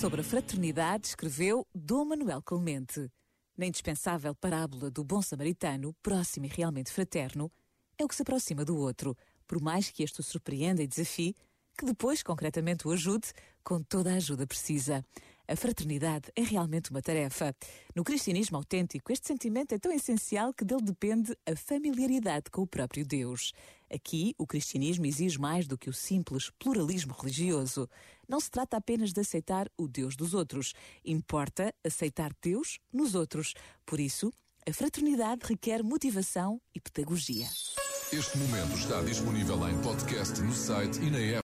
Sobre a fraternidade escreveu Dom Manuel Clemente. Na indispensável parábola do bom samaritano, próximo e realmente fraterno, é o que se aproxima do outro, por mais que este o surpreenda e desafie, que depois concretamente o ajude com toda a ajuda precisa. A fraternidade é realmente uma tarefa. No cristianismo autêntico, este sentimento é tão essencial que dele depende a familiaridade com o próprio Deus. Aqui, o cristianismo exige mais do que o simples pluralismo religioso. Não se trata apenas de aceitar o Deus dos outros, importa aceitar Deus nos outros. Por isso, a fraternidade requer motivação e pedagogia. Este momento está disponível em podcast no site e na app.